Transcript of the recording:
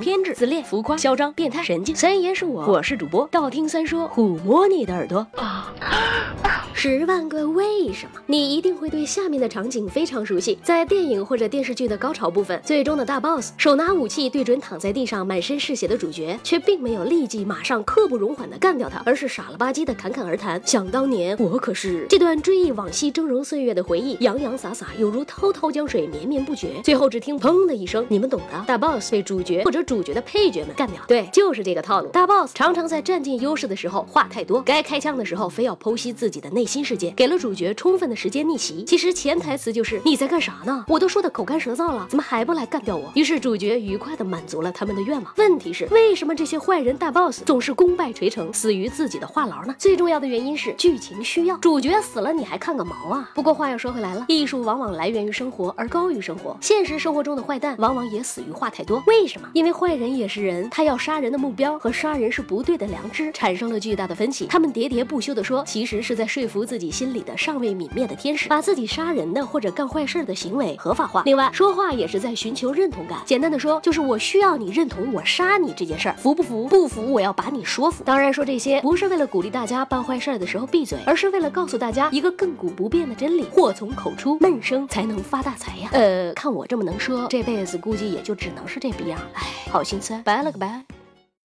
偏执、自恋、浮夸、嚣张、变态、神经。三爷是我，我是主播，道听三说，抚摸你的耳朵。十万个为什么，你一定会对下面的场景非常熟悉。在电影或者电视剧的高潮部分，最终的大 boss 手拿武器对准躺在地上满身是血的主角，却并没有立即马上刻不容缓的干掉他，而是傻了吧唧的侃侃而谈。想当年我可是这段追忆往昔峥嵘岁月的回忆，洋洋洒洒犹如滔滔江水绵绵不绝。最后只听砰的一声，你们懂的，大 boss 被主角或者主角的配角们干掉。对，就是这个套路。大 boss 常常在占尽优势的时候话太多，该开枪的时候非要剖析自己的内心。新世界给了主角充分的时间逆袭，其实潜台词就是你在干啥呢？我都说的口干舌燥了，怎么还不来干掉我？于是主角愉快的满足了他们的愿望。问题是，为什么这些坏人大 boss 总是功败垂成，死于自己的话痨呢？最重要的原因是剧情需要，主角死了你还看个毛啊！不过话又说回来了，艺术往往来源于生活而高于生活，现实生活中的坏蛋往往也死于话太多。为什么？因为坏人也是人，他要杀人的目标和杀人是不对的良知产生了巨大的分歧，他们喋喋不休的说，其实是在说服。服自己心里的尚未泯灭的天使，把自己杀人的或者干坏事的行为合法化。另外，说话也是在寻求认同感。简单的说，就是我需要你认同我杀你这件事儿，服不服？不服，我要把你说服。当然，说这些不是为了鼓励大家办坏事儿的时候闭嘴，而是为了告诉大家一个亘古不变的真理：祸从口出，闷声才能发大财呀。呃，看我这么能说，这辈子估计也就只能是这逼样。唉，好心酸，拜了个拜。